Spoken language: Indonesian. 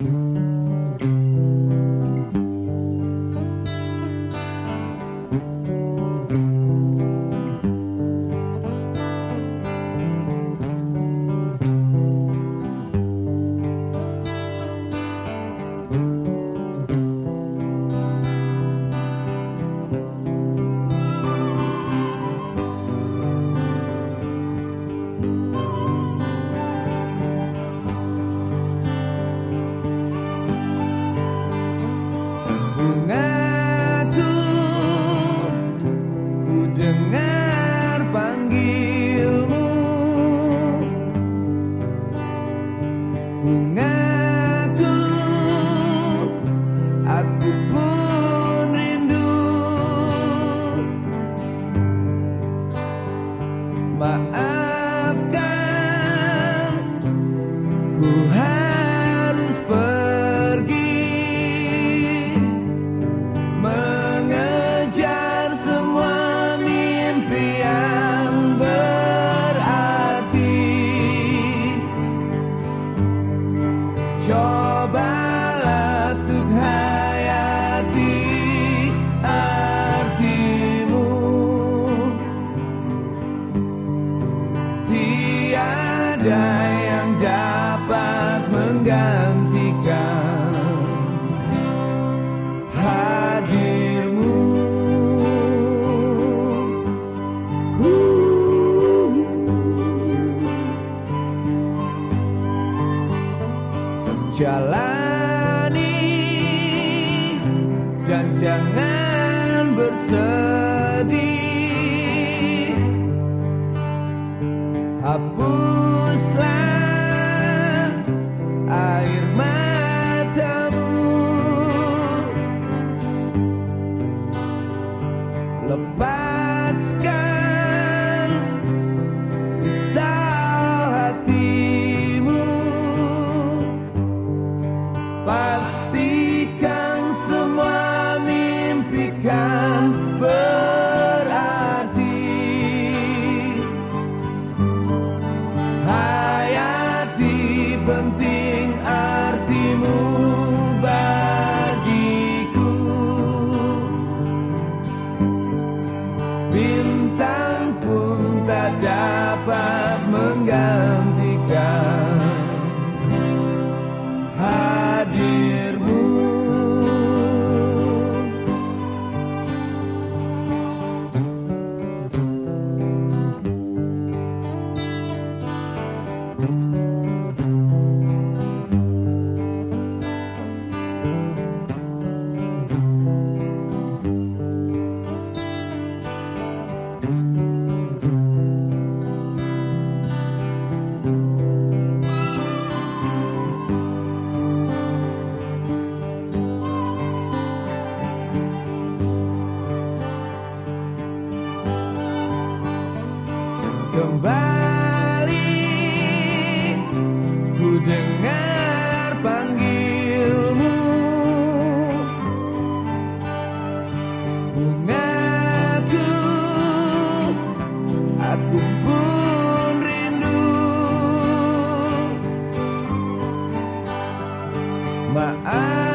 Bungaku Bungaku Aku pun rindu? Maafkan Tiada yang dapat menggantikan hadirmu. Jalani dan jangan bersedih penting artimu bagiku. Bintang pun tak dapat menggantikan. Hadirmu Kembali. Ku dengar panggilmu. Bungaku Aku pun rindu. Maafkan